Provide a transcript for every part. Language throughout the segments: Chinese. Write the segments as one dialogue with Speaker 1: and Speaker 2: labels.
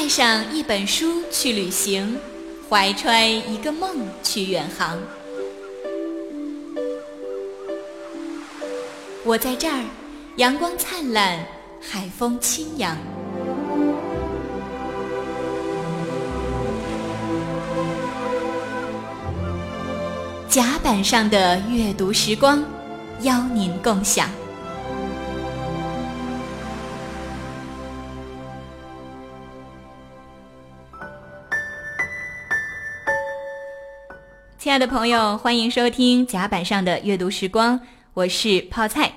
Speaker 1: 带上一本书去旅行，怀揣一个梦去远航。我在这儿，阳光灿烂，海风轻扬。甲板上的阅读时光，邀您共享。亲爱的朋友，欢迎收听甲板上的阅读时光，我是泡菜。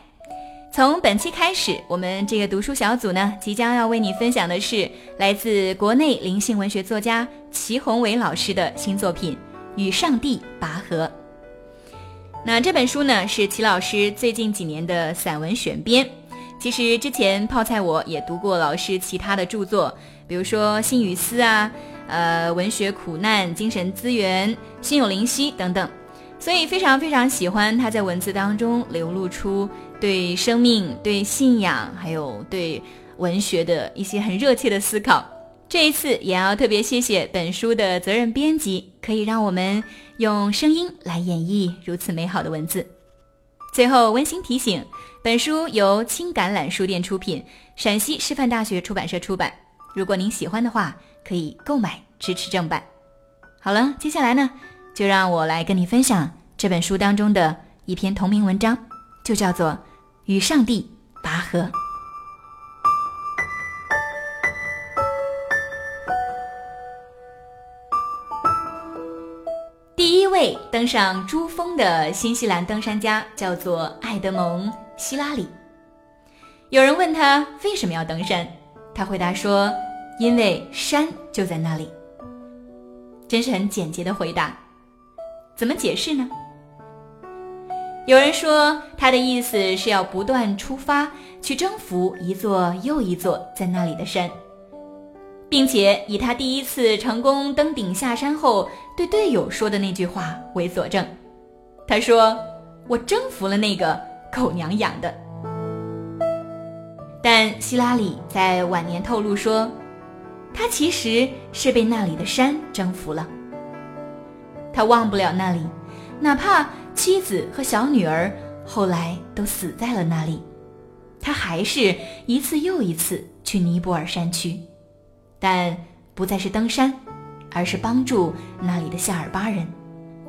Speaker 1: 从本期开始，我们这个读书小组呢，即将要为你分享的是来自国内灵性文学作家齐宏伟老师的新作品《与上帝拔河》。那这本书呢，是齐老师最近几年的散文选编。其实之前泡菜我也读过老师其他的著作，比如说《心与思》啊。呃，文学苦难、精神资源、心有灵犀等等，所以非常非常喜欢他在文字当中流露出对生命、对信仰，还有对文学的一些很热切的思考。这一次也要特别谢谢本书的责任编辑，可以让我们用声音来演绎如此美好的文字。最后温馨提醒，本书由青橄榄书店出品，陕西师范大学出版社出版。如果您喜欢的话，可以购买支持正版。好了，接下来呢，就让我来跟你分享这本书当中的一篇同名文章，就叫做《与上帝拔河》。第一位登上珠峰的新西兰登山家叫做艾德蒙·希拉里。有人问他为什么要登山，他回答说。因为山就在那里，真是很简洁的回答。怎么解释呢？有人说他的意思是要不断出发，去征服一座又一座在那里的山，并且以他第一次成功登顶下山后对队友说的那句话为佐证。他说：“我征服了那个狗娘养的。”但希拉里在晚年透露说。他其实是被那里的山征服了，他忘不了那里，哪怕妻子和小女儿后来都死在了那里，他还是一次又一次去尼泊尔山区，但不再是登山，而是帮助那里的夏尔巴人，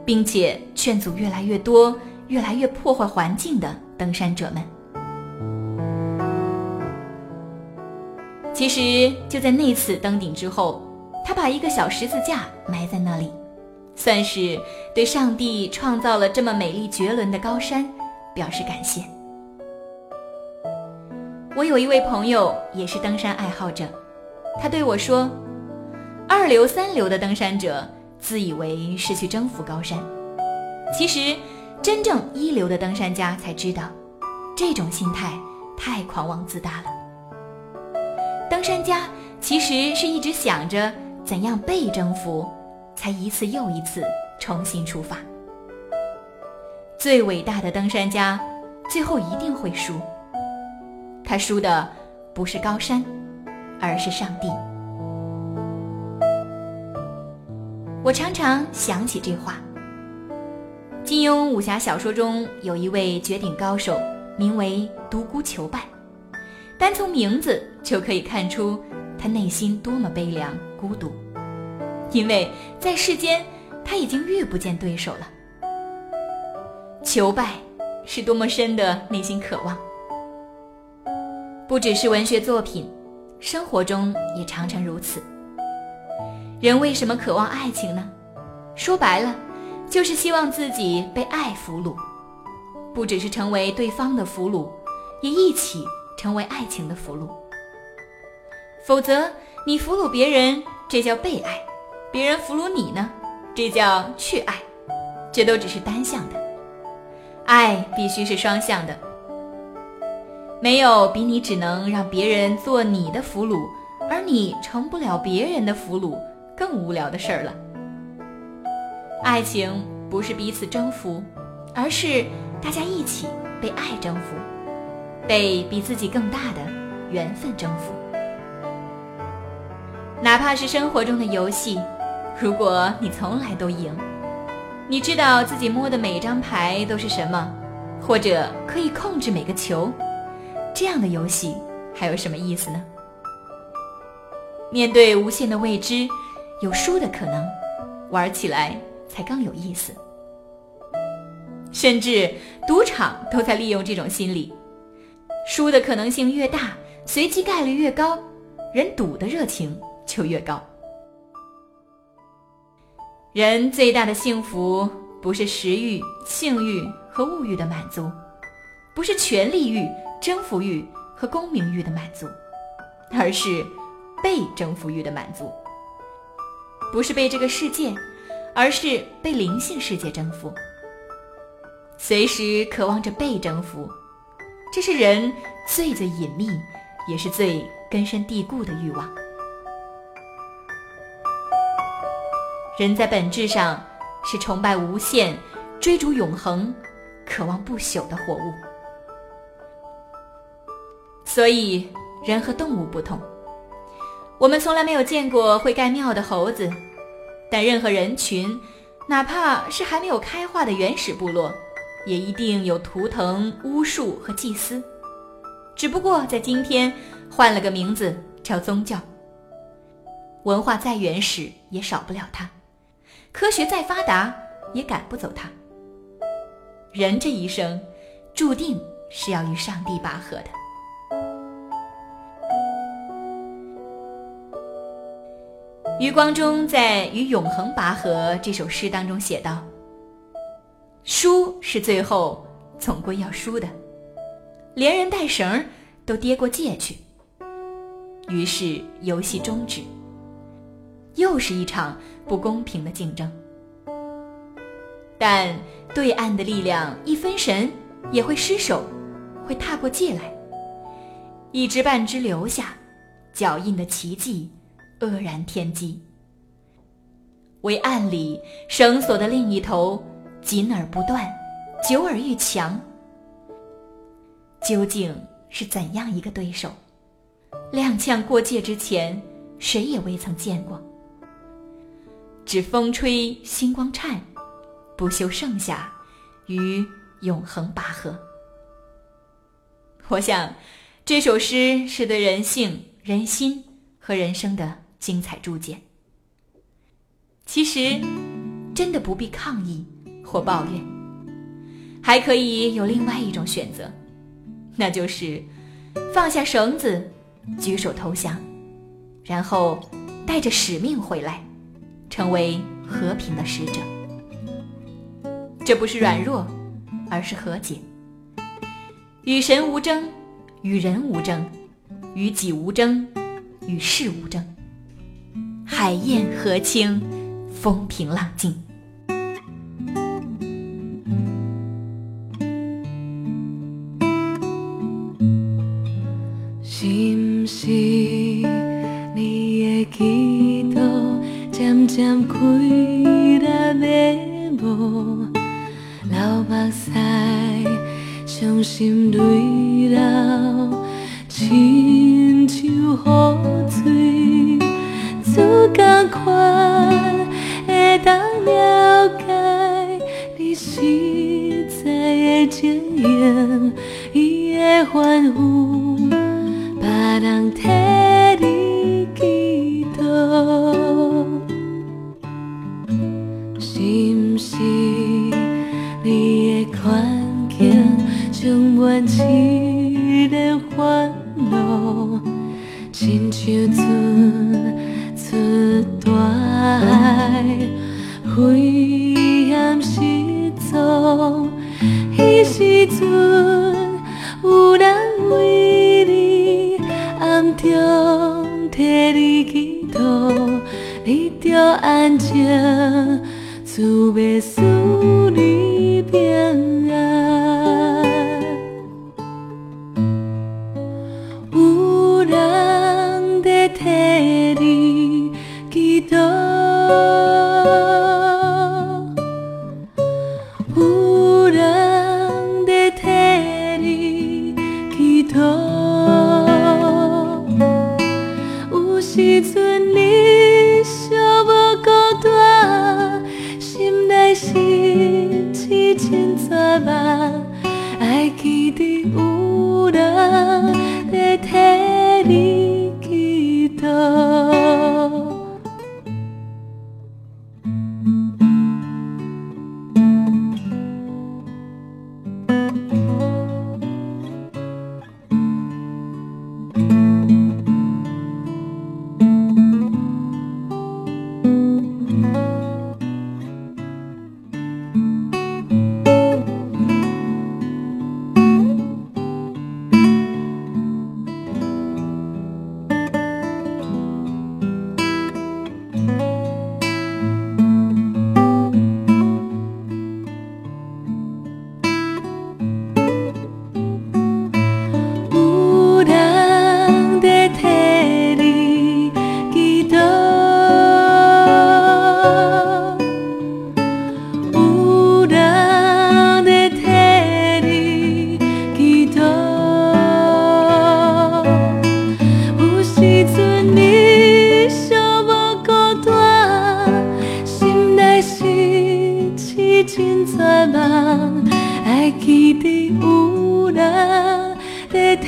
Speaker 1: 并且劝阻越来越多、越来越破坏环境的登山者们。其实就在那次登顶之后，他把一个小十字架埋在那里，算是对上帝创造了这么美丽绝伦的高山表示感谢。我有一位朋友也是登山爱好者，他对我说：“二流三流的登山者自以为是去征服高山，其实真正一流的登山家才知道，这种心态太狂妄自大了。”登山家其实是一直想着怎样被征服，才一次又一次重新出发。最伟大的登山家，最后一定会输。他输的不是高山，而是上帝。我常常想起这话。金庸武侠小说中有一位绝顶高手，名为独孤求败。单从名字就可以看出他内心多么悲凉孤独，因为在世间他已经遇不见对手了。求败是多么深的内心渴望，不只是文学作品，生活中也常常如此。人为什么渴望爱情呢？说白了，就是希望自己被爱俘虏，不只是成为对方的俘虏，也一起。成为爱情的俘虏，否则你俘虏别人，这叫被爱；别人俘虏你呢，这叫去爱。这都只是单向的，爱必须是双向的。没有比你只能让别人做你的俘虏，而你成不了别人的俘虏更无聊的事儿了。爱情不是彼此征服，而是大家一起被爱征服。被比自己更大的缘分征服。哪怕是生活中的游戏，如果你从来都赢，你知道自己摸的每张牌都是什么，或者可以控制每个球，这样的游戏还有什么意思呢？面对无限的未知，有输的可能，玩起来才更有意思。甚至赌场都在利用这种心理，输的可能性越大，随机概率越高，人赌的热情就越高。人最大的幸福不是食欲、性欲和物欲的满足，不是权力欲、征服欲和功名欲的满足，而是被征服欲的满足。不是被这个世界，而是被灵性世界征服。随时渴望着被征服，这是人最最隐秘，也是最根深蒂固的欲望。人在本质上是崇拜无限、追逐永恒、渴望不朽的活物。所以，人和动物不同。我们从来没有见过会盖庙的猴子，但任何人群，哪怕是还没有开化的原始部落。也一定有图腾、巫术和祭司，只不过在今天换了个名字，叫宗教。文化再原始也少不了它，科学再发达也赶不走它。人这一生，注定是要与上帝拔河的。余光中在《与永恒拔河》这首诗当中写道。输是最后总归要输的，连人带绳都跌过界去。于是游戏终止，又是一场不公平的竞争。但对岸的力量一分神也会失手，会踏过界来，一只半只留下，脚印的奇迹愕然天机。为暗里绳索的另一头。紧而不断，久而愈强。究竟是怎样一个对手？踉跄过界之前，谁也未曾见过。只风吹星光颤，不休盛夏，与永恒拔河。我想，这首诗是对人性、人心和人生的精彩注解。其实，真的不必抗议。或抱怨，还可以有另外一种选择，那就是放下绳子，举手投降，然后带着使命回来，成为和平的使者。这不是软弱，而是和解。与神无争，与人无争，与己无争，与世无争。海晏河清，风平浪静。
Speaker 2: 自甘款会当了解你实在的情形，伊的欢呼，别人替你祈祷，是？不是？你的款？充满一个烦恼，亲像船出大海，灰暗失踪。迄时阵，有人为你暗中替你祈祷，你着安静，自要使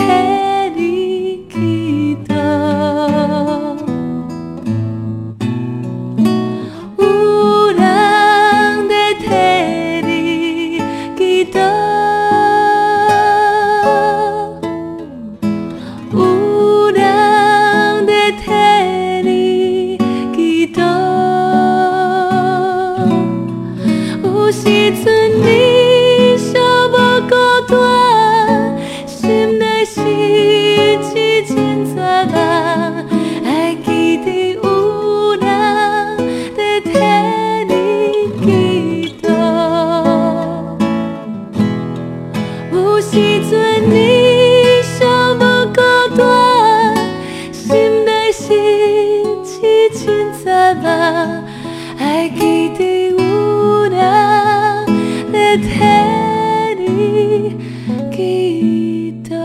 Speaker 2: head. 记得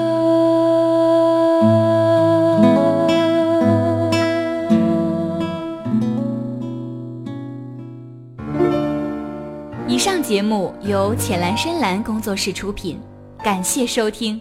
Speaker 1: 以上节目由浅蓝深蓝工作室出品感谢收听。